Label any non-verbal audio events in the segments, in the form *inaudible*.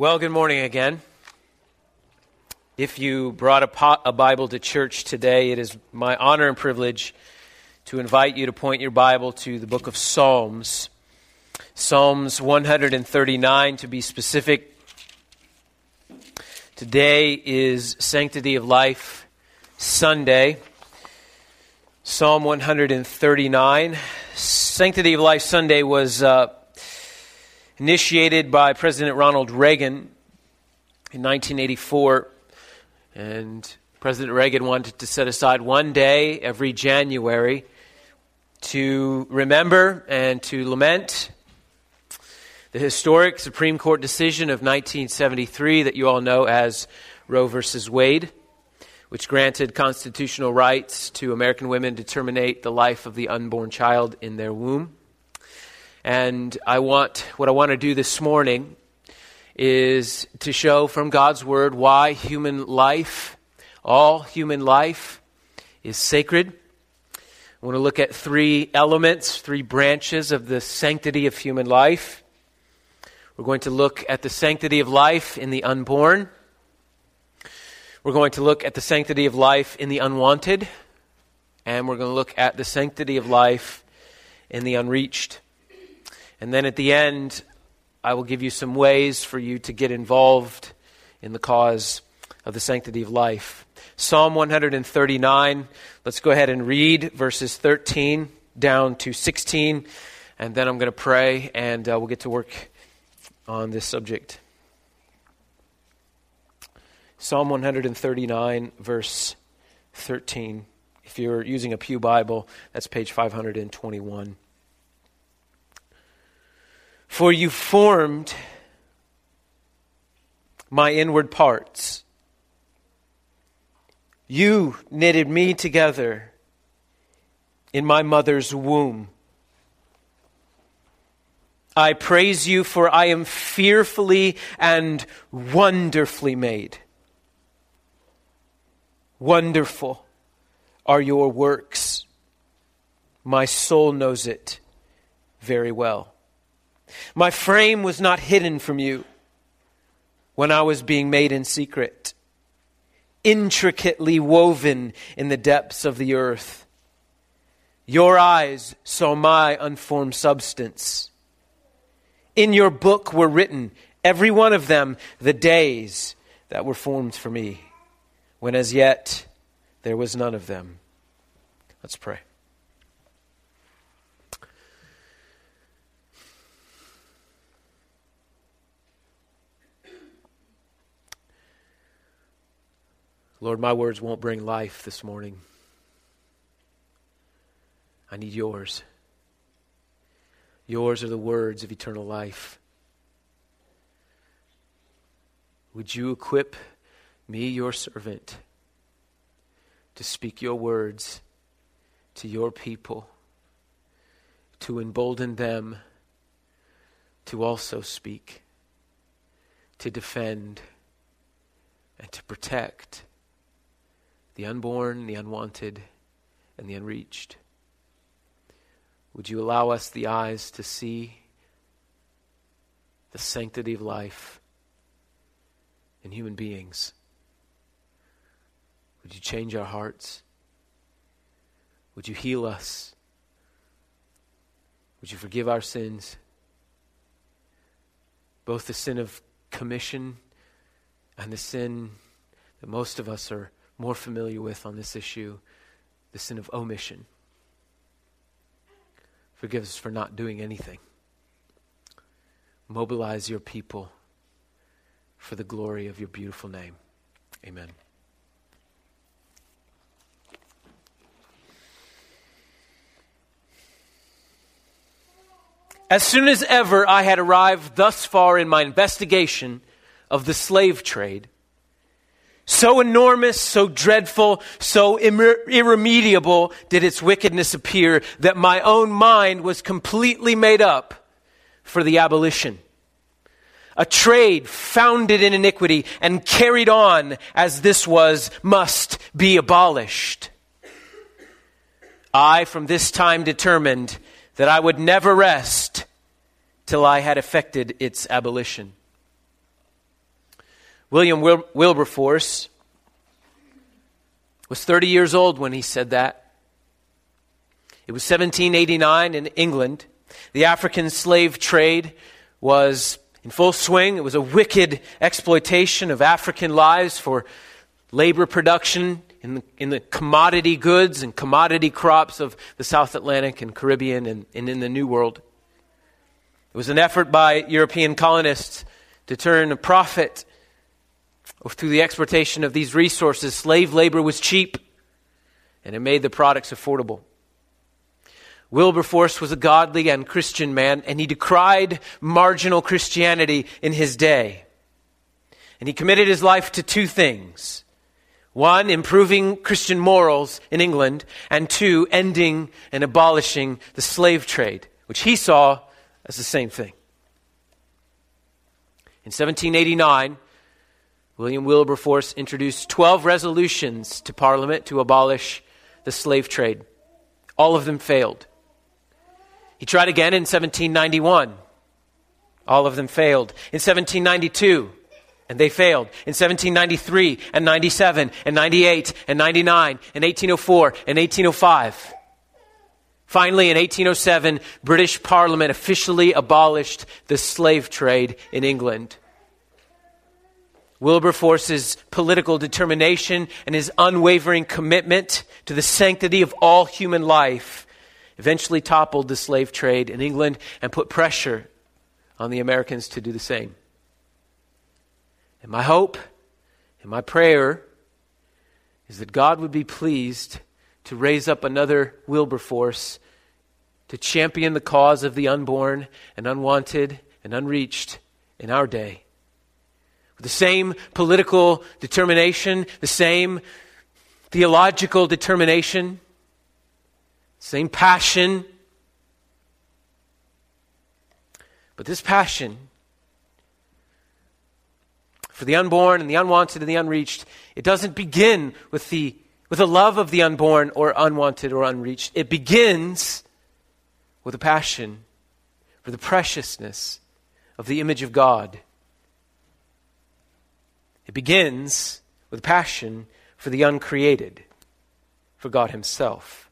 Well, good morning again. If you brought a, po- a, Bible to church today, it is my honor and privilege to invite you to point your Bible to the book of Psalms. Psalms 139, to be specific. Today is Sanctity of Life Sunday. Psalm 139. Sanctity of Life Sunday was. Uh, initiated by President Ronald Reagan in 1984. And President Reagan wanted to set aside one day every January to remember and to lament the historic Supreme Court decision of 1973 that you all know as Roe versus Wade, which granted constitutional rights to American women to terminate the life of the unborn child in their womb. And I want, what I want to do this morning is to show from God's Word why human life, all human life, is sacred. I want to look at three elements, three branches of the sanctity of human life. We're going to look at the sanctity of life in the unborn. We're going to look at the sanctity of life in the unwanted. And we're going to look at the sanctity of life in the unreached. And then at the end, I will give you some ways for you to get involved in the cause of the sanctity of life. Psalm 139, let's go ahead and read verses 13 down to 16, and then I'm going to pray and uh, we'll get to work on this subject. Psalm 139, verse 13. If you're using a Pew Bible, that's page 521. For you formed my inward parts. You knitted me together in my mother's womb. I praise you, for I am fearfully and wonderfully made. Wonderful are your works. My soul knows it very well. My frame was not hidden from you when I was being made in secret, intricately woven in the depths of the earth. Your eyes saw my unformed substance. In your book were written, every one of them, the days that were formed for me, when as yet there was none of them. Let's pray. Lord, my words won't bring life this morning. I need yours. Yours are the words of eternal life. Would you equip me, your servant, to speak your words to your people, to embolden them to also speak, to defend, and to protect the unborn, the unwanted, and the unreached. Would you allow us the eyes to see the sanctity of life in human beings? Would you change our hearts? Would you heal us? Would you forgive our sins? Both the sin of commission and the sin that most of us are more familiar with on this issue the sin of omission. Forgive us for not doing anything. Mobilize your people for the glory of your beautiful name. Amen. As soon as ever I had arrived thus far in my investigation of the slave trade, so enormous, so dreadful, so irre- irremediable did its wickedness appear that my own mind was completely made up for the abolition. A trade founded in iniquity and carried on as this was must be abolished. I from this time determined that I would never rest till I had effected its abolition. William Wil- Wilberforce was 30 years old when he said that. It was 1789 in England. The African slave trade was in full swing. It was a wicked exploitation of African lives for labor production in the, in the commodity goods and commodity crops of the South Atlantic and Caribbean and, and in the New World. It was an effort by European colonists to turn a profit through the exportation of these resources. Slave labor was cheap, and it made the products affordable. Wilberforce was a godly and Christian man, and he decried marginal Christianity in his day. And he committed his life to two things one, improving Christian morals in England, and two, ending and abolishing the slave trade, which he saw as the same thing. In 1789, William Wilberforce introduced 12 resolutions to Parliament to abolish the slave trade. All of them failed. He tried again in 1791. All of them failed. In 1792, and they failed. In 1793, and 97, and 98, and 99, and 1804, and 1805. Finally, in 1807, British Parliament officially abolished the slave trade in England. Wilberforce's political determination and his unwavering commitment to the sanctity of all human life eventually toppled the slave trade in England and put pressure on the Americans to do the same. And my hope and my prayer is that God would be pleased to raise up another Wilberforce to champion the cause of the unborn and unwanted and unreached in our day. The same political determination, the same theological determination, same passion. But this passion for the unborn and the unwanted and the unreached, it doesn't begin with the with a love of the unborn or unwanted or unreached. It begins with a passion for the preciousness of the image of God. It begins with passion for the uncreated, for God Himself.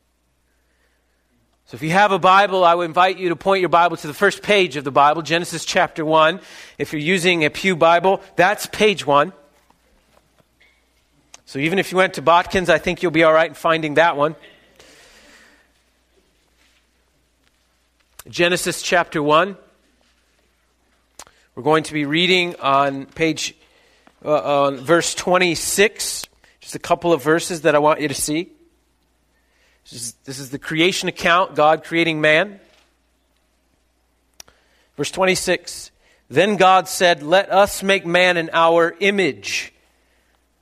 So if you have a Bible, I would invite you to point your Bible to the first page of the Bible, Genesis chapter 1. If you're using a Pew Bible, that's page 1. So even if you went to Botkins, I think you'll be all right in finding that one. Genesis chapter 1. We're going to be reading on page, uh, on verse 26. Just a couple of verses that I want you to see. This is, this is the creation account, God creating man. Verse 26 Then God said, Let us make man in our image,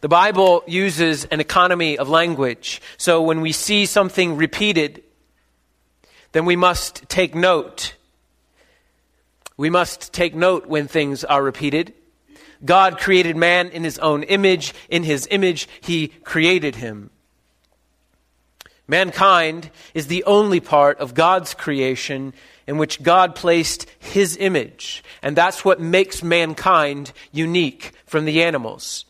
The Bible uses an economy of language. So when we see something repeated, then we must take note. We must take note when things are repeated. God created man in his own image. In his image, he created him. Mankind is the only part of God's creation in which God placed his image. And that's what makes mankind unique from the animals.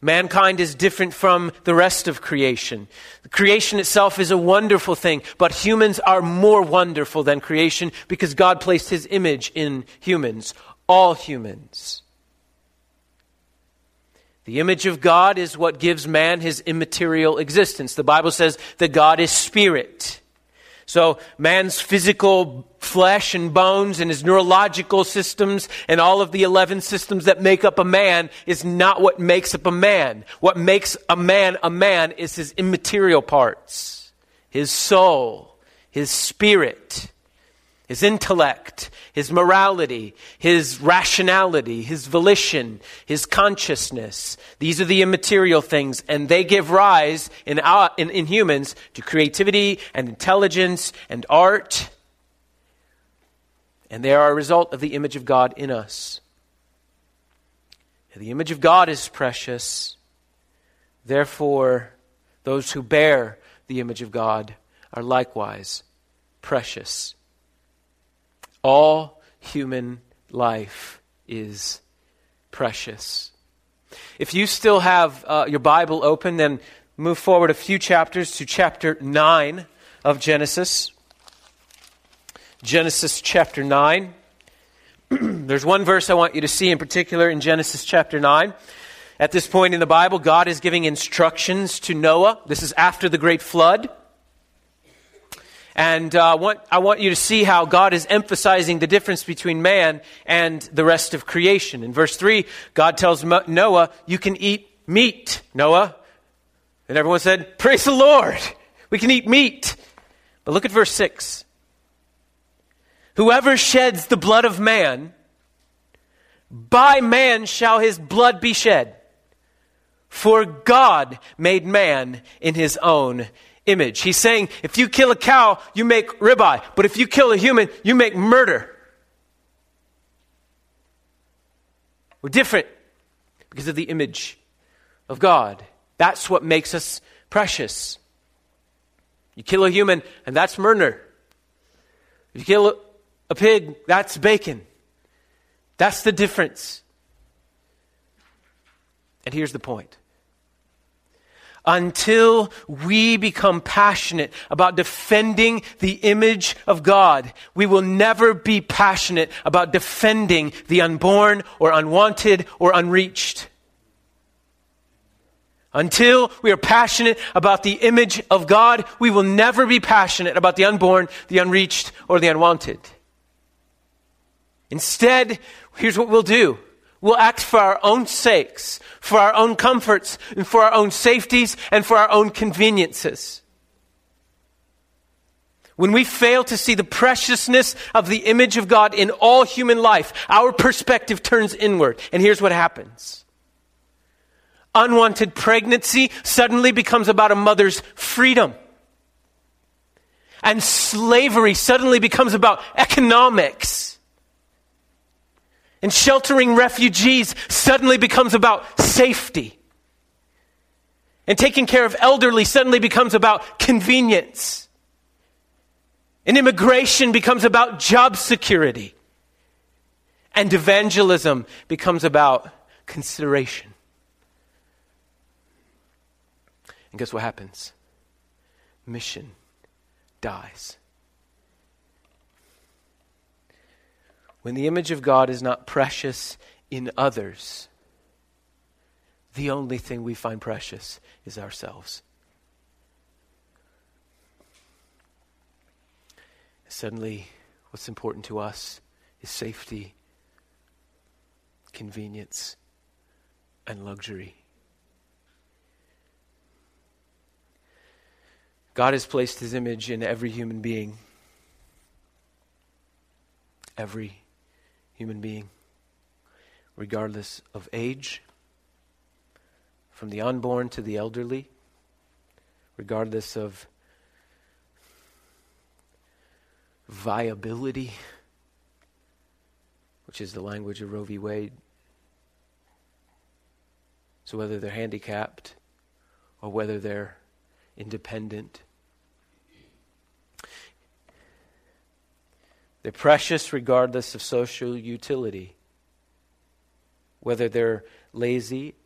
Mankind is different from the rest of creation. The creation itself is a wonderful thing, but humans are more wonderful than creation because God placed his image in humans, all humans. The image of God is what gives man his immaterial existence. The Bible says that God is spirit. So man's physical flesh and bones and his neurological systems and all of the 11 systems that make up a man is not what makes up a man. What makes a man a man is his immaterial parts, his soul, his spirit. His intellect, his morality, his rationality, his volition, his consciousness. These are the immaterial things, and they give rise in, our, in, in humans to creativity and intelligence and art. And they are a result of the image of God in us. The image of God is precious. Therefore, those who bear the image of God are likewise precious. All human life is precious. If you still have uh, your Bible open, then move forward a few chapters to chapter 9 of Genesis. Genesis chapter 9. *clears throat* There's one verse I want you to see in particular in Genesis chapter 9. At this point in the Bible, God is giving instructions to Noah. This is after the great flood. And uh, want, I want you to see how God is emphasizing the difference between man and the rest of creation. In verse 3, God tells Noah, You can eat meat, Noah. And everyone said, Praise the Lord. We can eat meat. But look at verse 6. Whoever sheds the blood of man, by man shall his blood be shed. For God made man in his own image. He's saying if you kill a cow, you make ribeye. But if you kill a human, you make murder. We're different because of the image of God. That's what makes us precious. You kill a human, and that's murder. If you kill a pig, that's bacon. That's the difference. And here's the point until we become passionate about defending the image of God, we will never be passionate about defending the unborn or unwanted or unreached. Until we are passionate about the image of God, we will never be passionate about the unborn, the unreached, or the unwanted. Instead, here's what we'll do We'll act for our own sakes, for our own comforts, and for our own safeties, and for our own conveniences. When we fail to see the preciousness of the image of God in all human life, our perspective turns inward. And here's what happens unwanted pregnancy suddenly becomes about a mother's freedom. And slavery suddenly becomes about economics. And sheltering refugees suddenly becomes about safety. And taking care of elderly suddenly becomes about convenience. And immigration becomes about job security. And evangelism becomes about consideration. And guess what happens? Mission dies. When the image of God is not precious in others, the only thing we find precious is ourselves. Suddenly, what's important to us is safety, convenience, and luxury. God has placed his image in every human being. Every human being, regardless of age, from the unborn to the elderly, regardless of viability, which is the language of Roe v. Wade. So whether they're handicapped or whether they're independent They're precious regardless of social utility, whether they're lazy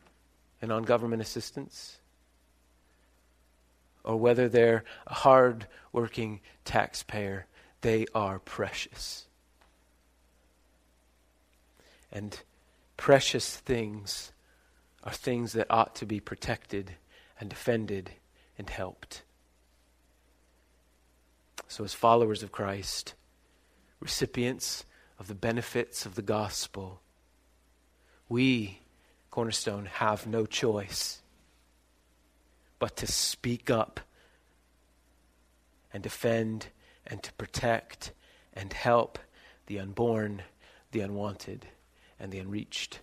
and on government assistance, or whether they're a hard working taxpayer, they are precious. And precious things are things that ought to be protected and defended and helped. So, as followers of Christ, recipients of the benefits of the gospel. We, Cornerstone, have no choice but to speak up and defend and to protect and help the unborn, the unwanted, and the unreached.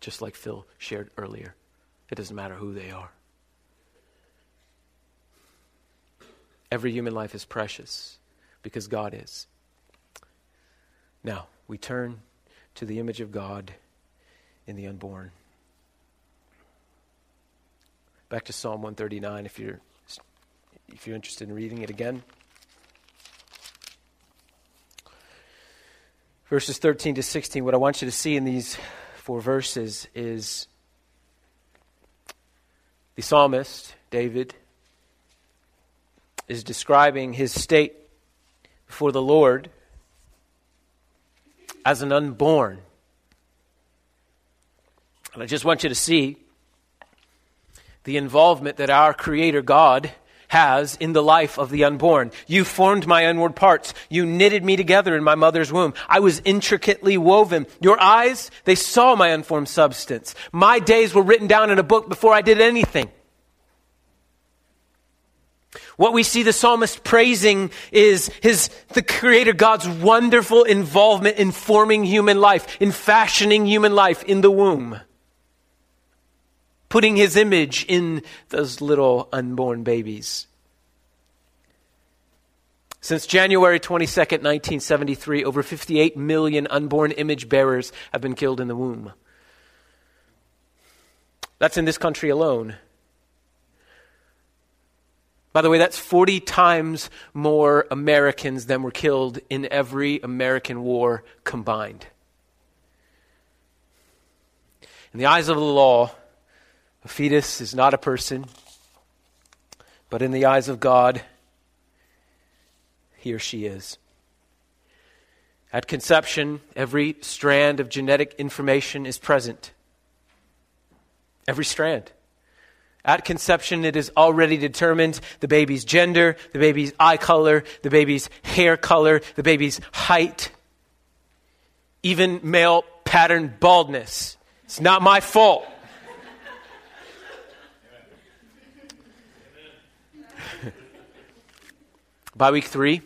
Just like Phil shared earlier, it doesn't matter who they are. Every human life is precious because God is. Now, we turn to the image of God in the unborn. Back to Psalm 139 if you're if you're interested in reading it again. Verses 13 to 16 what I want you to see in these four verses is the psalmist David is describing his state before the Lord as an unborn. And I just want you to see the involvement that our Creator God has in the life of the unborn. You formed my inward parts. You knitted me together in my mother's womb. I was intricately woven. Your eyes, they saw my unformed substance. My days were written down in a book before I did anything. What we see the psalmist praising is his, the creator God's wonderful involvement in forming human life, in fashioning human life in the womb. Putting his image in those little unborn babies. Since January 22nd, 1973, over 58 million unborn image bearers have been killed in the womb. That's in this country alone. By the way, that's 40 times more Americans than were killed in every American war combined. In the eyes of the law, a fetus is not a person, but in the eyes of God, he or she is. At conception, every strand of genetic information is present. Every strand. At conception, it is already determined the baby's gender, the baby's eye color, the baby's hair color, the baby's height, even male pattern baldness. It's not my fault. *laughs* By week three,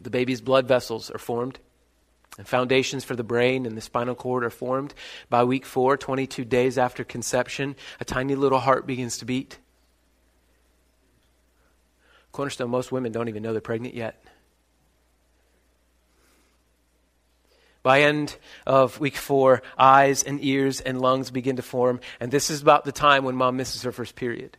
the baby's blood vessels are formed. And foundations for the brain and the spinal cord are formed. By week four, 22 days after conception, a tiny little heart begins to beat. Cornerstone, most women don't even know they're pregnant yet. By end of week four, eyes and ears and lungs begin to form, and this is about the time when mom misses her first period.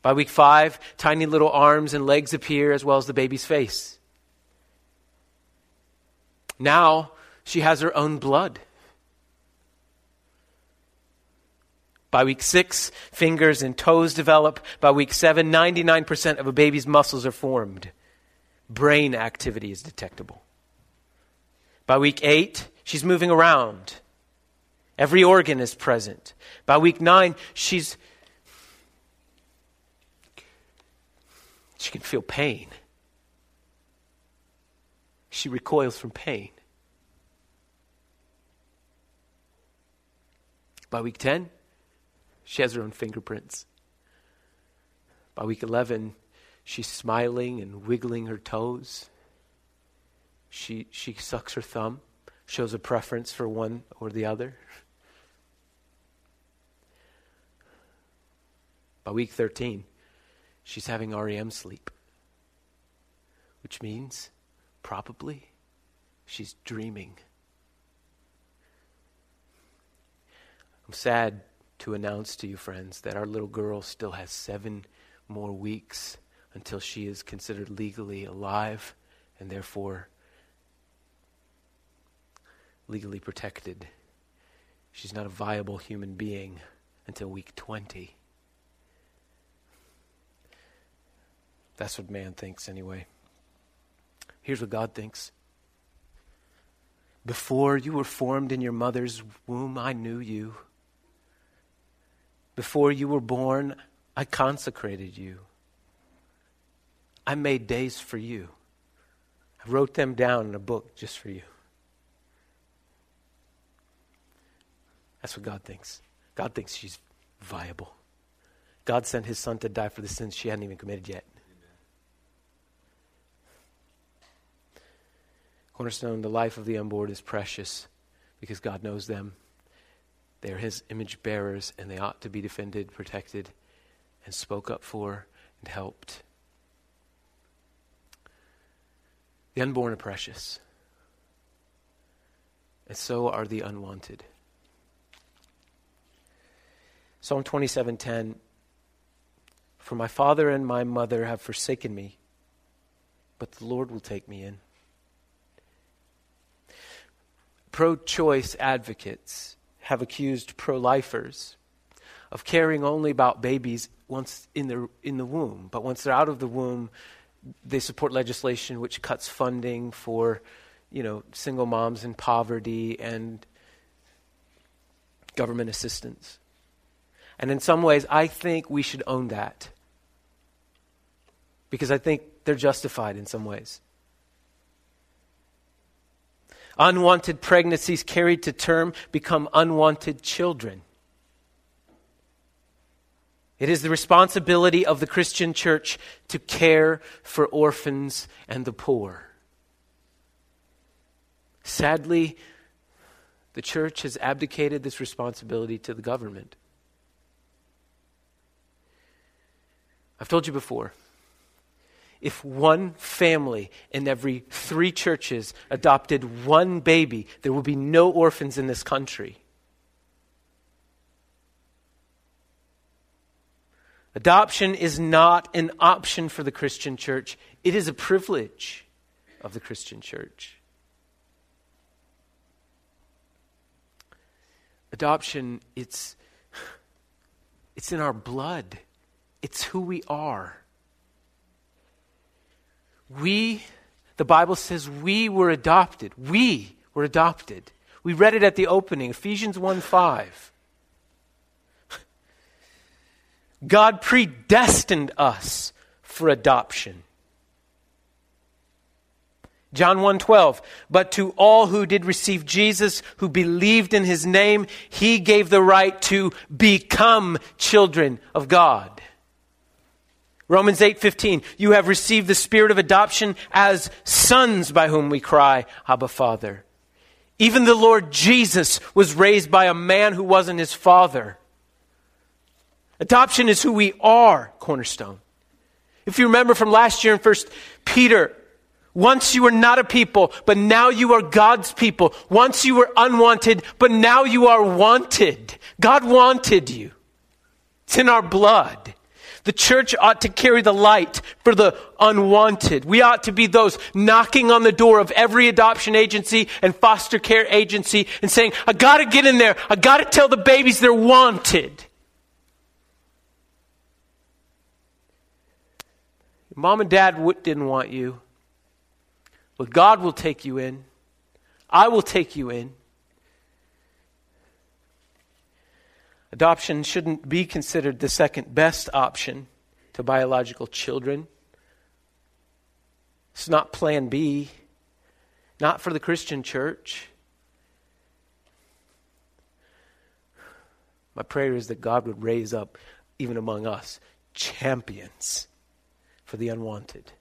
By week five, tiny little arms and legs appear as well as the baby's face. Now she has her own blood. By week six, fingers and toes develop. By week seven, 99% of a baby's muscles are formed. Brain activity is detectable. By week eight, she's moving around. Every organ is present. By week nine, she's. She can feel pain she recoils from pain. By week 10, she has her own fingerprints. By week 11, she's smiling and wiggling her toes. She, she sucks her thumb, shows a preference for one or the other. By week 13, she's having REM sleep, which means Probably she's dreaming. I'm sad to announce to you, friends, that our little girl still has seven more weeks until she is considered legally alive and therefore legally protected. She's not a viable human being until week 20. That's what man thinks, anyway. Here's what God thinks Before you were formed in your mother's womb, I knew you. Before you were born, I consecrated you. I made days for you. I wrote them down in a book just for you. That's what God thinks. God thinks she's viable. God sent his son to die for the sins she hadn't even committed yet. Cornerstone, the life of the unborn is precious because God knows them. They are His image bearers, and they ought to be defended, protected, and spoke up for and helped. The unborn are precious, and so are the unwanted. Psalm 27:10 For my father and my mother have forsaken me, but the Lord will take me in. Pro-choice advocates have accused pro-lifers of caring only about babies once in the in the womb, but once they're out of the womb, they support legislation which cuts funding for, you know, single moms in poverty and government assistance. And in some ways, I think we should own that. Because I think they're justified in some ways. Unwanted pregnancies carried to term become unwanted children. It is the responsibility of the Christian church to care for orphans and the poor. Sadly, the church has abdicated this responsibility to the government. I've told you before. If one family in every three churches adopted one baby, there would be no orphans in this country. Adoption is not an option for the Christian church, it is a privilege of the Christian church. Adoption, it's, it's in our blood, it's who we are. We, the Bible says, we were adopted. We were adopted. We read it at the opening, Ephesians 1 5. *laughs* God predestined us for adoption. John 1:12 But to all who did receive Jesus who believed in his name he gave the right to become children of God. Romans 8:15 You have received the spirit of adoption as sons by whom we cry Abba Father. Even the Lord Jesus was raised by a man who wasn't his father. Adoption is who we are, Cornerstone. If you remember from last year in 1 Peter, once you were not a people, but now you are God's people. Once you were unwanted, but now you are wanted. God wanted you. It's in our blood. The church ought to carry the light for the unwanted. We ought to be those knocking on the door of every adoption agency and foster care agency and saying, I gotta get in there. I gotta tell the babies they're wanted. Mom and dad didn't want you. But God will take you in. I will take you in. Adoption shouldn't be considered the second best option to biological children. It's not plan B, not for the Christian church. My prayer is that God would raise up, even among us, champions for the unwanted.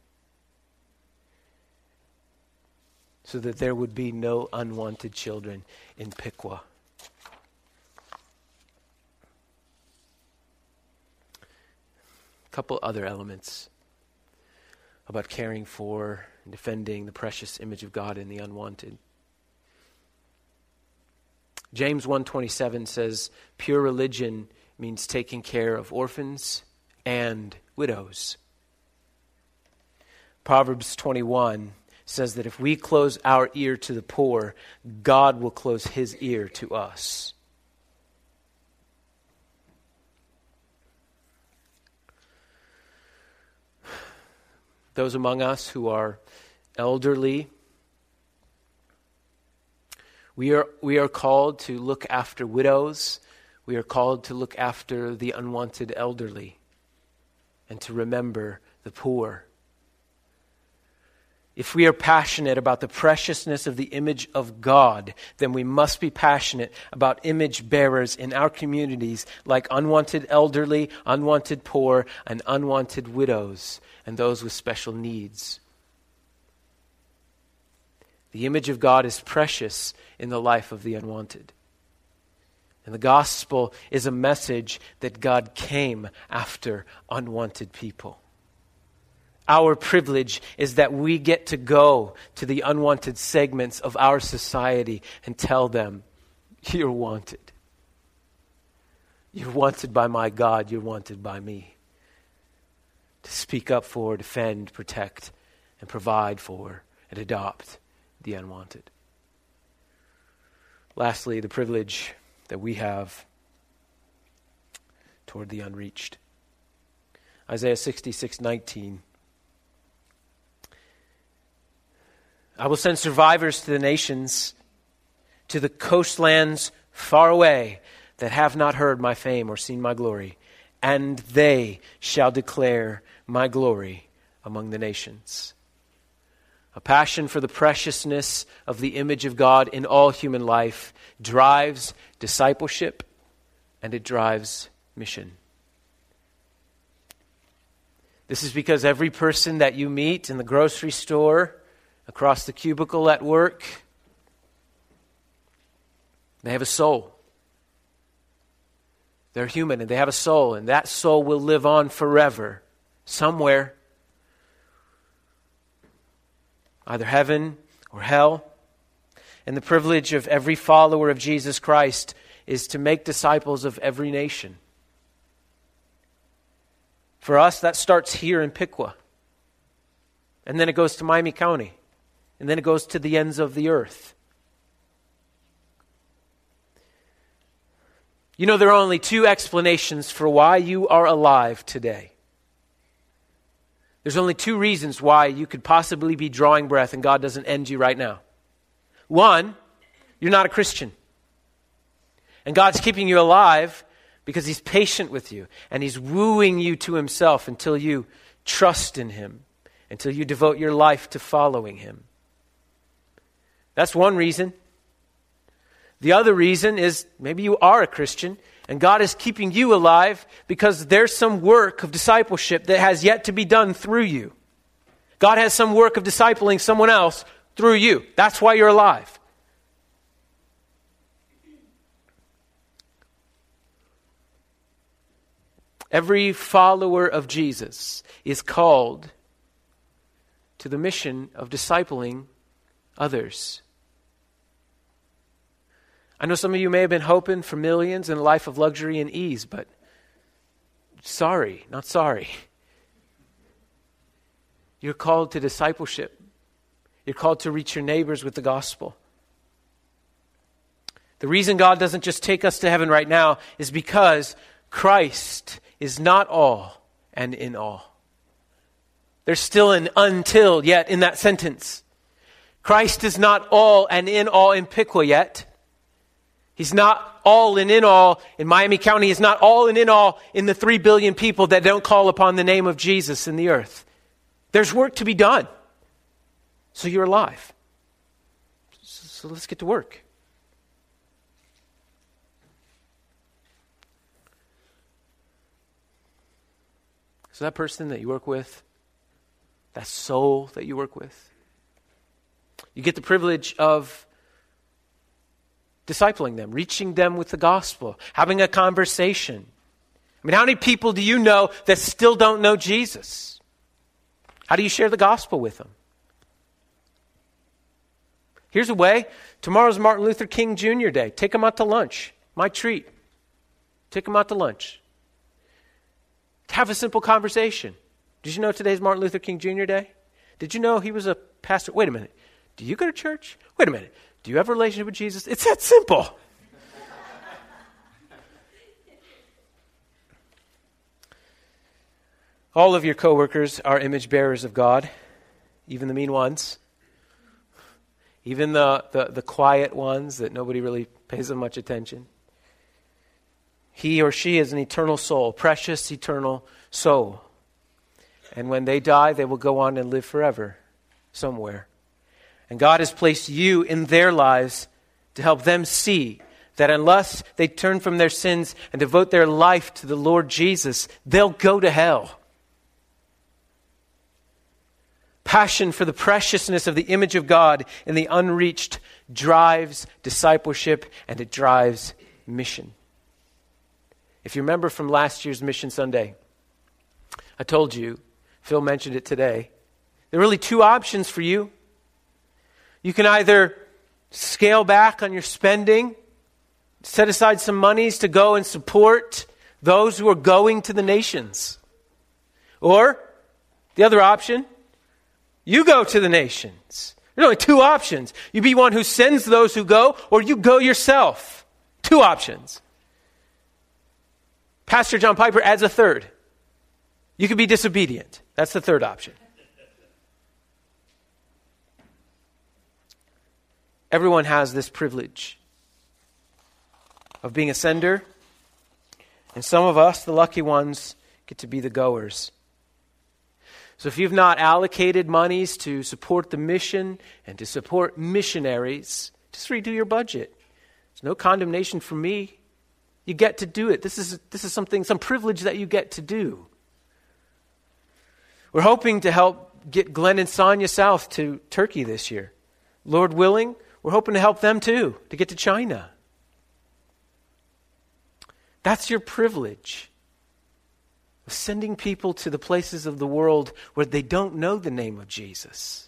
So that there would be no unwanted children in Piqua. Couple other elements about caring for and defending the precious image of God in the unwanted. James 1:27 says pure religion means taking care of orphans and widows. Proverbs 21 says that if we close our ear to the poor, God will close his ear to us. Those among us who are elderly, we are, we are called to look after widows. We are called to look after the unwanted elderly and to remember the poor. If we are passionate about the preciousness of the image of God, then we must be passionate about image bearers in our communities like unwanted elderly, unwanted poor, and unwanted widows, and those with special needs. The image of God is precious in the life of the unwanted. And the gospel is a message that God came after unwanted people. Our privilege is that we get to go to the unwanted segments of our society and tell them, You're wanted. You're wanted by my God, you're wanted by me. To speak up for, defend, protect, and provide for, and adopt the unwanted. Lastly, the privilege that we have toward the unreached. Isaiah 66 19. I will send survivors to the nations, to the coastlands far away that have not heard my fame or seen my glory, and they shall declare my glory among the nations. A passion for the preciousness of the image of God in all human life drives discipleship and it drives mission. This is because every person that you meet in the grocery store, across the cubicle at work, they have a soul. They're human and they have a soul, and that soul will live on forever somewhere. Either heaven or hell. And the privilege of every follower of Jesus Christ is to make disciples of every nation. For us, that starts here in Piqua. And then it goes to Miami County. And then it goes to the ends of the earth. You know, there are only two explanations for why you are alive today. There's only two reasons why you could possibly be drawing breath and God doesn't end you right now. One, you're not a Christian. And God's keeping you alive because He's patient with you and He's wooing you to Himself until you trust in Him, until you devote your life to following Him. That's one reason. The other reason is maybe you are a Christian and God is keeping you alive because there's some work of discipleship that has yet to be done through you. God has some work of discipling someone else through you. That's why you're alive. Every follower of Jesus is called to the mission of discipling others. I know some of you may have been hoping for millions and a life of luxury and ease, but sorry, not sorry. You're called to discipleship. You're called to reach your neighbors with the gospel. The reason God doesn't just take us to heaven right now is because Christ is not all and in all. There's still an until yet in that sentence. Christ is not all and in all in Piqua yet. He's not all and in all in Miami County. He's not all and in all in the three billion people that don't call upon the name of Jesus in the earth. There's work to be done. So you're alive. So let's get to work. So that person that you work with, that soul that you work with, you get the privilege of discipling them, reaching them with the gospel, having a conversation. I mean, how many people do you know that still don't know Jesus? How do you share the gospel with them? Here's a way. Tomorrow's Martin Luther King Jr. Day. Take them out to lunch. My treat. Take them out to lunch. Have a simple conversation. Did you know today's Martin Luther King Jr. Day? Did you know he was a pastor? Wait a minute. Do you go to church? Wait a minute. Do you have a relationship with Jesus? It's that simple. All of your coworkers are image bearers of God, even the mean ones, even the, the, the quiet ones that nobody really pays them much attention. He or she is an eternal soul, precious eternal soul. And when they die, they will go on and live forever somewhere. And God has placed you in their lives to help them see that unless they turn from their sins and devote their life to the Lord Jesus, they'll go to hell. Passion for the preciousness of the image of God in the unreached drives discipleship and it drives mission. If you remember from last year's Mission Sunday, I told you, Phil mentioned it today, there are really two options for you. You can either scale back on your spending, set aside some monies to go and support those who are going to the nations. Or the other option, you go to the nations. There's only two options. You be one who sends those who go, or you go yourself. Two options. Pastor John Piper adds a third. You could be disobedient. That's the third option. Everyone has this privilege of being a sender, and some of us, the lucky ones, get to be the goers. So if you've not allocated monies to support the mission and to support missionaries, just redo your budget. There's no condemnation for me. You get to do it. This is, this is something, some privilege that you get to do. We're hoping to help get Glenn and Sonia south to Turkey this year. Lord willing, we're hoping to help them too, to get to China. That's your privilege of sending people to the places of the world where they don't know the name of Jesus.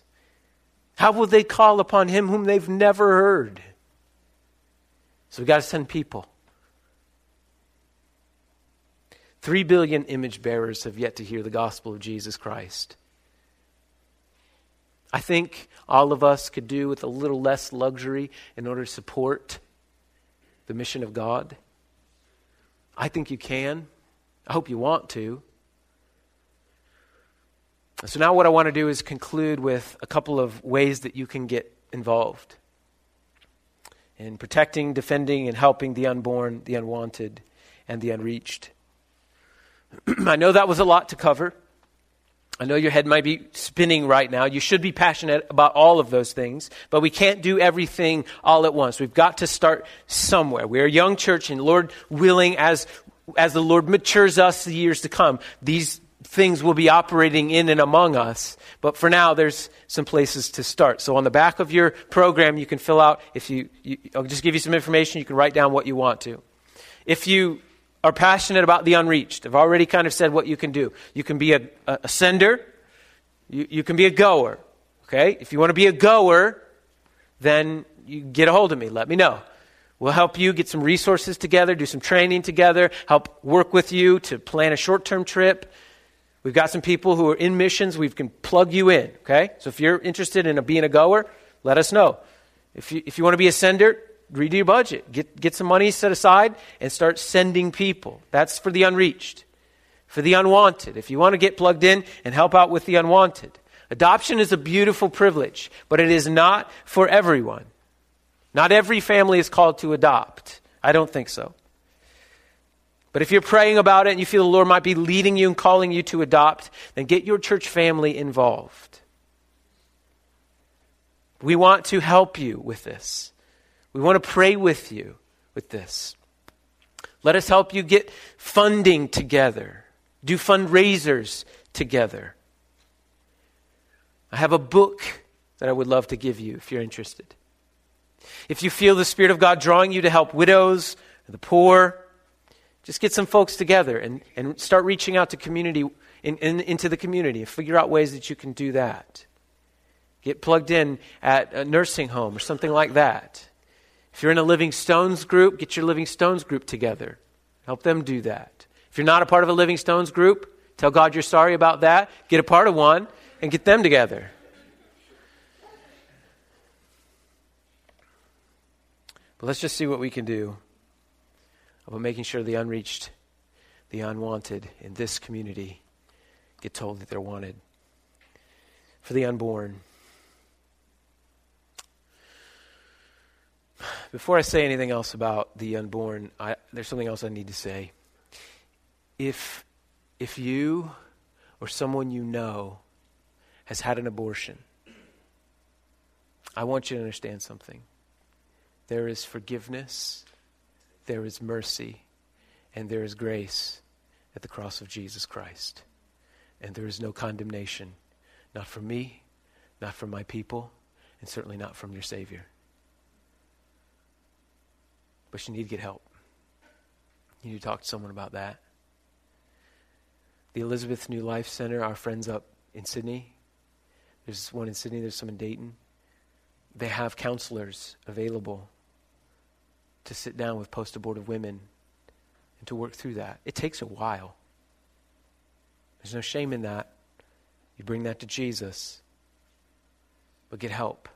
How will they call upon him whom they've never heard? So we've got to send people. Three billion image bearers have yet to hear the gospel of Jesus Christ. I think all of us could do with a little less luxury in order to support the mission of God. I think you can. I hope you want to. So, now what I want to do is conclude with a couple of ways that you can get involved in protecting, defending, and helping the unborn, the unwanted, and the unreached. *clears throat* I know that was a lot to cover. I know your head might be spinning right now. You should be passionate about all of those things, but we can't do everything all at once. We've got to start somewhere. We're a young church, and Lord willing, as as the Lord matures us the years to come, these things will be operating in and among us. But for now, there's some places to start. So on the back of your program, you can fill out, if you, you I'll just give you some information, you can write down what you want to. If you are passionate about the unreached, I've already kind of said what you can do. You can be a, a sender, you, you can be a goer. Okay? If you want to be a goer, then you get a hold of me. Let me know. We'll help you get some resources together, do some training together, help work with you to plan a short term trip. We've got some people who are in missions. We can plug you in, okay? So if you're interested in a, being a goer, let us know. If you, if you want to be a sender, redo your budget. Get, get some money set aside and start sending people. That's for the unreached, for the unwanted. If you want to get plugged in and help out with the unwanted. Adoption is a beautiful privilege, but it is not for everyone. Not every family is called to adopt. I don't think so. But if you're praying about it and you feel the Lord might be leading you and calling you to adopt, then get your church family involved. We want to help you with this. We want to pray with you with this. Let us help you get funding together, do fundraisers together. I have a book that I would love to give you if you're interested. If you feel the Spirit of God drawing you to help widows, the poor, just get some folks together and, and start reaching out to community in, in, into the community and figure out ways that you can do that. Get plugged in at a nursing home or something like that. If you're in a Living Stones group, get your Living Stones group together. Help them do that. If you're not a part of a Living Stones group, tell God you're sorry about that. Get a part of one and get them together. But let's just see what we can do about making sure the unreached, the unwanted in this community get told that they're wanted. For the unborn. Before I say anything else about the unborn, I, there's something else I need to say. If, if you or someone you know has had an abortion, I want you to understand something. There is forgiveness, there is mercy, and there is grace at the cross of Jesus Christ. And there is no condemnation, not for me, not from my people, and certainly not from your Savior. But you need to get help. You need to talk to someone about that. The Elizabeth New Life Center, our friends up in Sidney, there's one in Sidney, there's some in Dayton. They have counselors available to sit down with post abortive women and to work through that. It takes a while. There's no shame in that. You bring that to Jesus, but get help.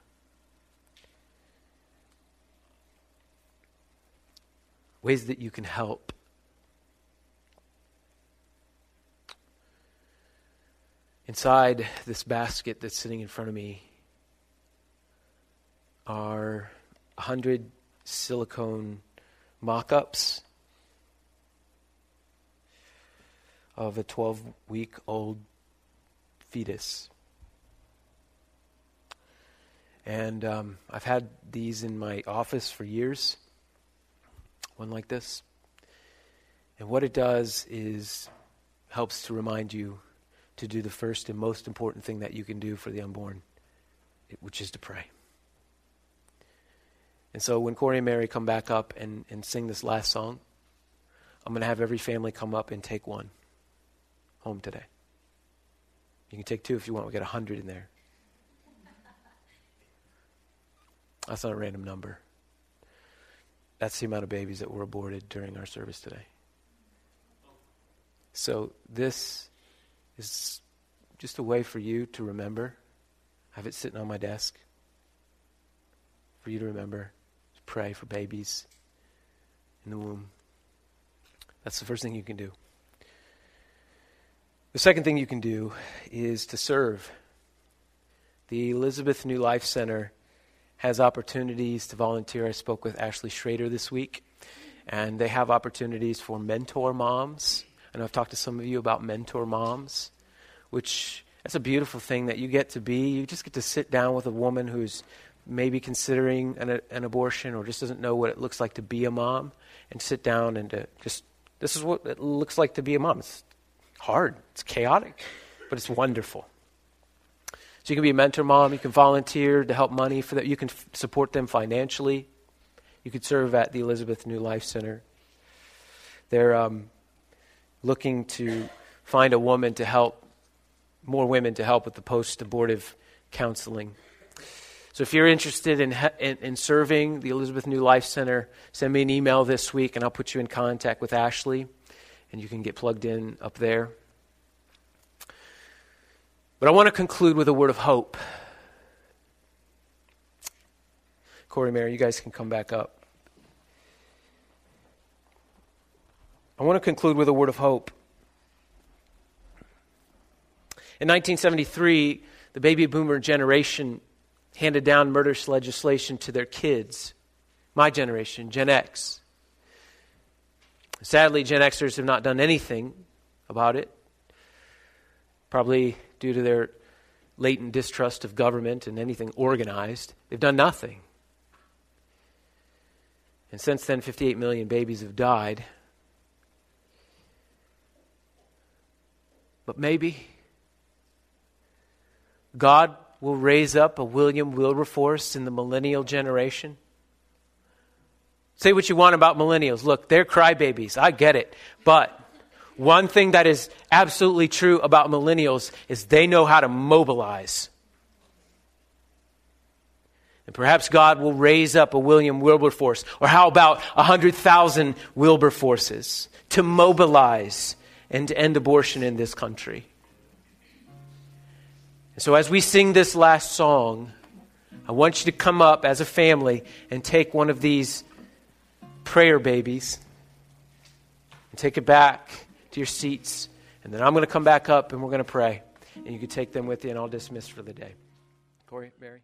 Ways that you can help. Inside this basket that's sitting in front of me are a hundred silicone mock ups of a 12 week old fetus. And um, I've had these in my office for years, one like this. And what it does is helps to remind you to do the first and most important thing that you can do for the unborn, which is to pray. And so when Corey and Mary come back up and, and sing this last song, I'm going to have every family come up and take one home today. You can take two if you want. We got a hundred in there. *laughs* That's not a random number. That's the amount of babies that were aborted during our service today. So this is just a way for you to remember. I have it sitting on my desk for you to remember. To pray for babies in the womb. That's the first thing you can do. The second thing you can do is to serve. The Elizabeth New Life Center has opportunities to volunteer. I spoke with Ashley Schrader this week, and they have opportunities for mentor moms. And I've talked to some of you about mentor moms, which that's a beautiful thing that you get to be. You just get to sit down with a woman who's maybe considering an, an abortion or just doesn't know what it looks like to be a mom, and sit down and to just this is what it looks like to be a mom. It's hard, it's chaotic, but it's wonderful. So you can be a mentor mom, you can volunteer to help money for that, you can f- support them financially. You could serve at the Elizabeth New Life Center. They're um, looking to find a woman to help, more women to help with the post abortive counseling. So if you're interested in, in, in, serving the Elizabeth New Life Center, send me an email this week and I'll put you in contact with Ashley and you can get plugged in up there. But I want to conclude with a word of hope. Corey, Mary, you guys can come back up. I want to conclude with a word of hope. In 1973, the baby boomer generation handed down murderous legislation to their kids. My generation, Gen X. Sadly, Gen Xers have not done anything about it, probably due to their latent distrust of government and anything organized. They've done nothing. And since then, 58 million babies have died. But maybe God will raise up a William Wilberforce in the millennial generation Say what you want about millennials. Look, they're crybabies. I get it. But one thing that is absolutely true about millennials is they know how to mobilize. And perhaps God will raise up a William Wilberforce, or how about 100,000 Wilberforces to mobilize and to end abortion in this country. And so, as we sing this last song, I want you to come up as a family and take one of these prayer babies and take it back to your seats. And then I'm going to come back up and we're going to pray. And you can take them with you, and I'll dismiss for the day. Corey, Mary.